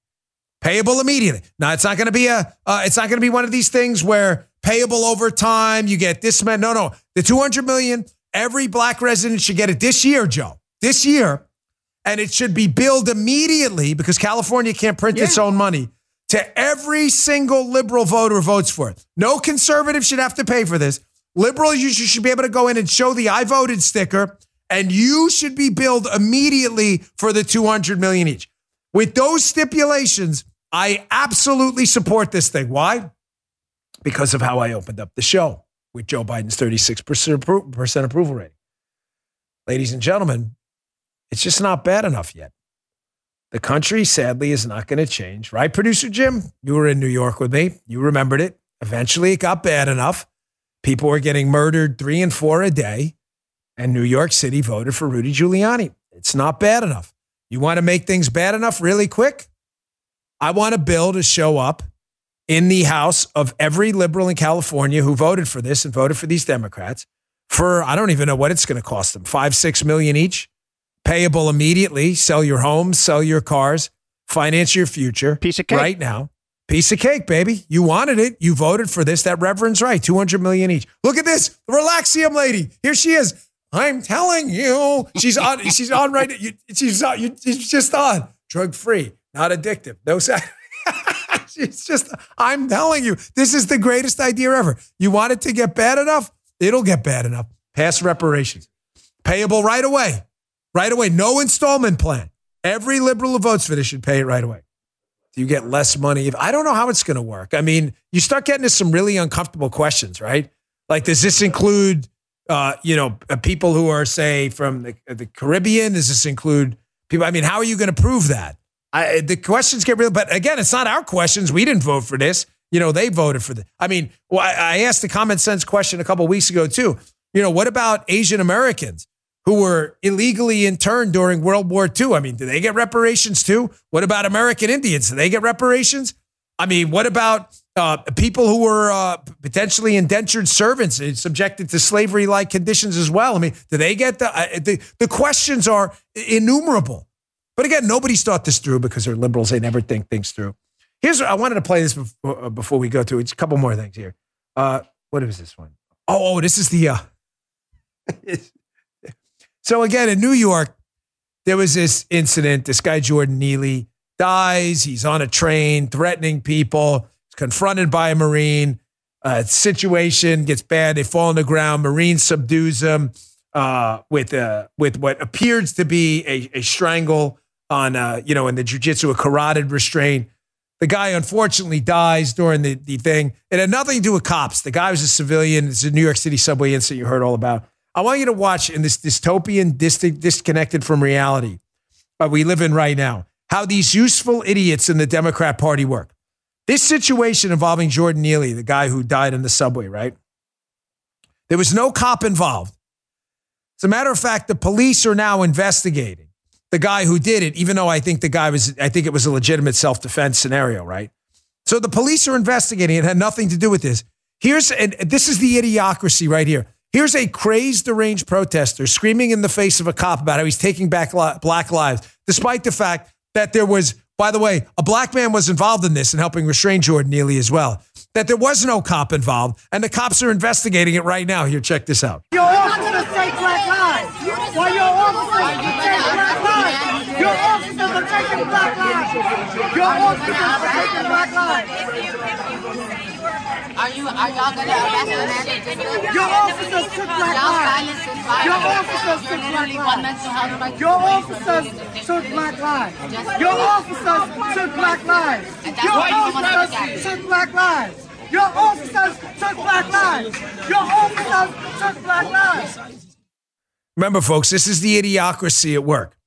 Payable immediately. Now it's not going to be a. Uh, it's not going to be one of these things where payable over time. You get this man. No, no. The 200 million. Every black resident should get it this year, Joe. This year, and it should be billed immediately because California can't print yeah. its own money to every single liberal voter votes for it. No conservative should have to pay for this. Liberals, you should be able to go in and show the I voted sticker, and you should be billed immediately for the 200 million each. With those stipulations, I absolutely support this thing. Why? Because of how I opened up the show with Joe Biden's 36% approval rating. Ladies and gentlemen, it's just not bad enough yet. The country, sadly, is not going to change. Right, producer Jim? You were in New York with me. You remembered it. Eventually, it got bad enough. People were getting murdered three and four a day. And New York City voted for Rudy Giuliani. It's not bad enough. You want to make things bad enough really quick? I want a bill to show up in the House of every liberal in California who voted for this and voted for these Democrats for, I don't even know what it's going to cost them, five, six million each payable immediately. Sell your homes, sell your cars, finance your future. Piece of cake. Right now. Piece of cake, baby. You wanted it. You voted for this. That reverend's right. 200 million each. Look at this. The Relaxium lady. Here she is. I'm telling you. She's on. she's on right. You, she's on. You, she's just on. Drug free. Not addictive. No sex. it's just, I'm telling you, this is the greatest idea ever. You want it to get bad enough? It'll get bad enough. Pass reparations. Payable right away right away. No installment plan. Every liberal who votes for this should pay it right away. Do you get less money? If I don't know how it's going to work. I mean, you start getting to some really uncomfortable questions, right? Like, does this include, uh, you know, uh, people who are say from the, the Caribbean? Does this include people? I mean, how are you going to prove that? I, the questions get real, but again, it's not our questions. We didn't vote for this. You know, they voted for this. I mean, well, I, I asked the common sense question a couple weeks ago too. You know, what about Asian Americans? Who were illegally interned during World War II. I mean, do they get reparations too? What about American Indians? Do they get reparations? I mean, what about uh, people who were uh, potentially indentured servants subjected to slavery like conditions as well? I mean, do they get the, uh, the, the questions are innumerable. But again, nobody's thought this through because they're liberals. They never think things through. Here's I wanted to play this before, uh, before we go to it. a couple more things here. Uh, what is this one? Oh, oh, this is the. So again, in New York, there was this incident. This guy, Jordan Neely, dies. He's on a train threatening people. He's confronted by a Marine. Uh, situation gets bad. They fall on the ground. Marine subdues them uh, with uh, with what appears to be a, a strangle on uh, you know in the jujitsu a carotid restraint. The guy unfortunately dies during the, the thing. It had nothing to do with cops. The guy was a civilian. It's a New York City subway incident you heard all about. I want you to watch in this dystopian, dis- disconnected from reality uh, we live in right now, how these useful idiots in the Democrat Party work. This situation involving Jordan Neely, the guy who died in the subway, right? There was no cop involved. As a matter of fact, the police are now investigating the guy who did it, even though I think the guy was, I think it was a legitimate self defense scenario, right? So the police are investigating. It had nothing to do with this. Here's, and this is the idiocracy right here. Here's a crazed, deranged protester screaming in the face of a cop about how he's taking back black lives, despite the fact that there was, by the way, a black man was involved in this and helping restrain Jordan Neely as well. That there was no cop involved, and the cops are investigating it right now. Here, check this out. Your officers take black lives. Take black lives? You're taking black lives. You're taking black lives. Are you are y'all gonna arrest Your officers took black lives. Your officers took black lives. Your officers took black lives. Your officers took black lives. Your officers took black lives. Your officers took black lives. Your officers took black lives. Remember, folks, this is the idiocracy at work.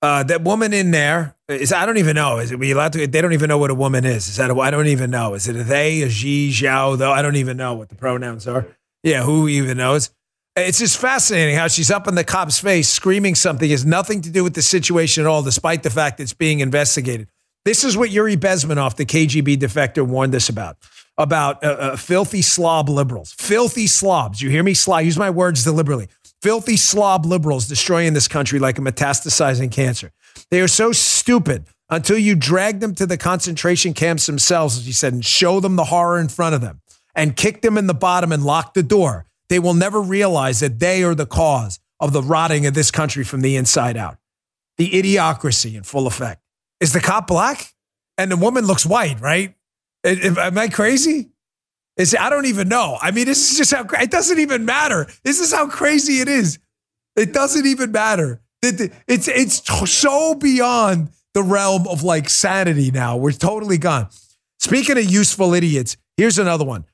Uh, that woman in there is I don't even know. Is it we allowed to? They don't even know what a woman is. Is that I don't even know. Is it a they, a she, xiao? Though I don't even know what the pronouns are. Yeah, who even knows? It's just fascinating how she's up in the cop's face screaming something has nothing to do with the situation at all, despite the fact it's being investigated. This is what Yuri Bezmenov, the KGB defector, warned us about about uh, uh, filthy slob liberals, filthy slobs. You hear me? Slob. Use my words deliberately filthy slob liberals destroying this country like a metastasizing cancer. They are so stupid until you drag them to the concentration camps themselves, as you said, and show them the horror in front of them and kick them in the bottom and lock the door. They will never realize that they are the cause of the rotting of this country from the inside out. The idiocracy in full effect. Is the cop black? And the woman looks white, right? Am I crazy? It's, I don't even know. I mean, this is just how it doesn't even matter. This is how crazy it is. It doesn't even matter. It's it's so beyond the realm of like sanity now. We're totally gone. Speaking of useful idiots, here's another one.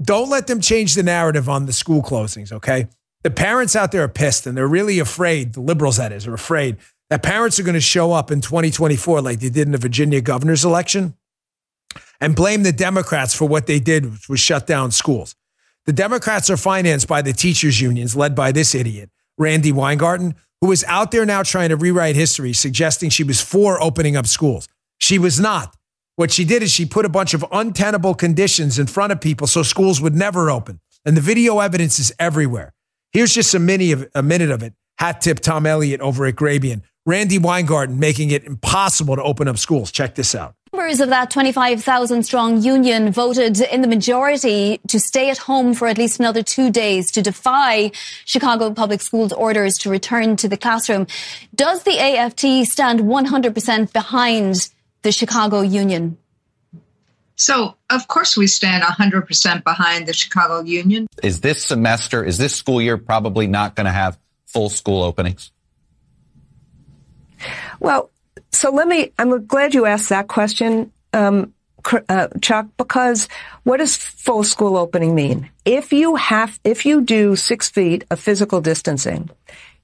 Don't let them change the narrative on the school closings, okay? The parents out there are pissed and they're really afraid, the liberals that is, are afraid that parents are going to show up in 2024 like they did in the Virginia governor's election and blame the Democrats for what they did, which was shut down schools. The Democrats are financed by the teachers' unions led by this idiot, Randi Weingarten, who is out there now trying to rewrite history, suggesting she was for opening up schools. She was not. What she did is she put a bunch of untenable conditions in front of people so schools would never open. And the video evidence is everywhere. Here's just a, mini of, a minute of it. Hat tip Tom Elliott over at Grabien. Randi Weingarten making it impossible to open up schools. Check this out. Members of that 25,000 strong union voted in the majority to stay at home for at least another two days to defy Chicago Public Schools orders to return to the classroom. Does the AFT stand 100% behind the Chicago Union? So, of course, we stand 100% behind the Chicago Union. Is this semester, is this school year probably not going to have full school openings? Well, so let me, I'm glad you asked that question, um, uh, Chuck, because what does full school opening mean? If you have, if you do six feet of physical distancing,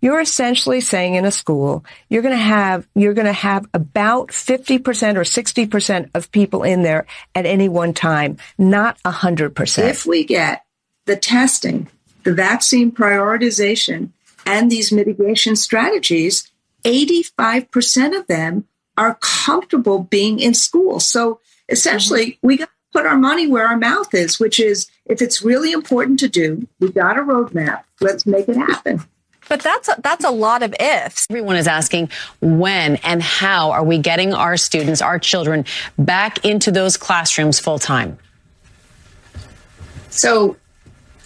you're essentially saying in a school, you're going to have, you're going to have about 50% or 60% of people in there at any one time, not 100%. If we get the testing, the vaccine prioritization, and these mitigation strategies, 85% of them are comfortable being in school. So essentially, mm-hmm. we got to put our money where our mouth is, which is if it's really important to do, we got a roadmap. Let's make it happen. But that's a, that's a lot of ifs. Everyone is asking when and how are we getting our students, our children, back into those classrooms full time? So,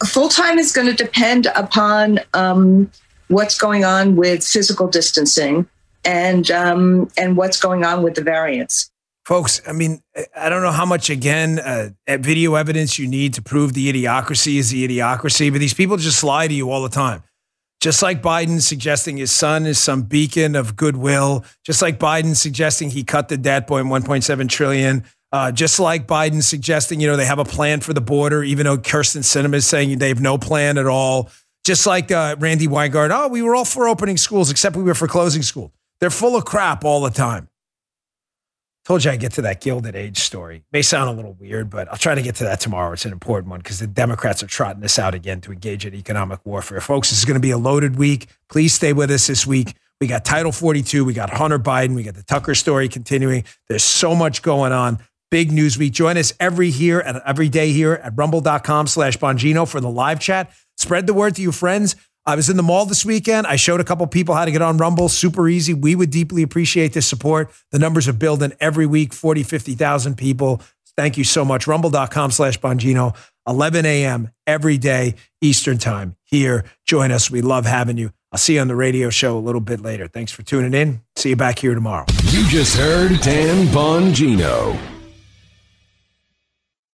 full time is going to depend upon um, what's going on with physical distancing and um, and what's going on with the variants. Folks, I mean, I don't know how much, again, uh, video evidence you need to prove the idiocracy is the idiocracy, but these people just lie to you all the time. Just like Biden suggesting his son is some beacon of goodwill, just like Biden suggesting he cut the debt by 1.7 trillion, uh, just like Biden suggesting, you know, they have a plan for the border, even though Kyrsten Sinema is saying they have no plan at all. Just like uh, Randi Weingarten, oh, we were all for opening schools, except we were for closing schools. They're full of crap all the time. Told you I get to that Gilded Age story. May sound a little weird, but I'll try to get to that tomorrow. It's an important one because the Democrats are trotting this out again to engage in economic warfare. Folks, this is going to be a loaded week. Please stay with us this week. We got Title 42, we got Hunter Biden, we got the Tucker story continuing. There's so much going on. Big news week. Join us every here and every day here at rumble.com slash Bongino for the live chat. Spread the word to your friends. I was in the mall this weekend. I showed a couple people how to get on Rumble. Super easy. We would deeply appreciate this support. The numbers are building every week 40, 50,000 people. Thank you so much. Rumble.com slash Bongino, 11 a.m. every day, Eastern Time. Here, join us. We love having you. I'll see you on the radio show a little bit later. Thanks for tuning in. See you back here tomorrow. You just heard Dan Bongino.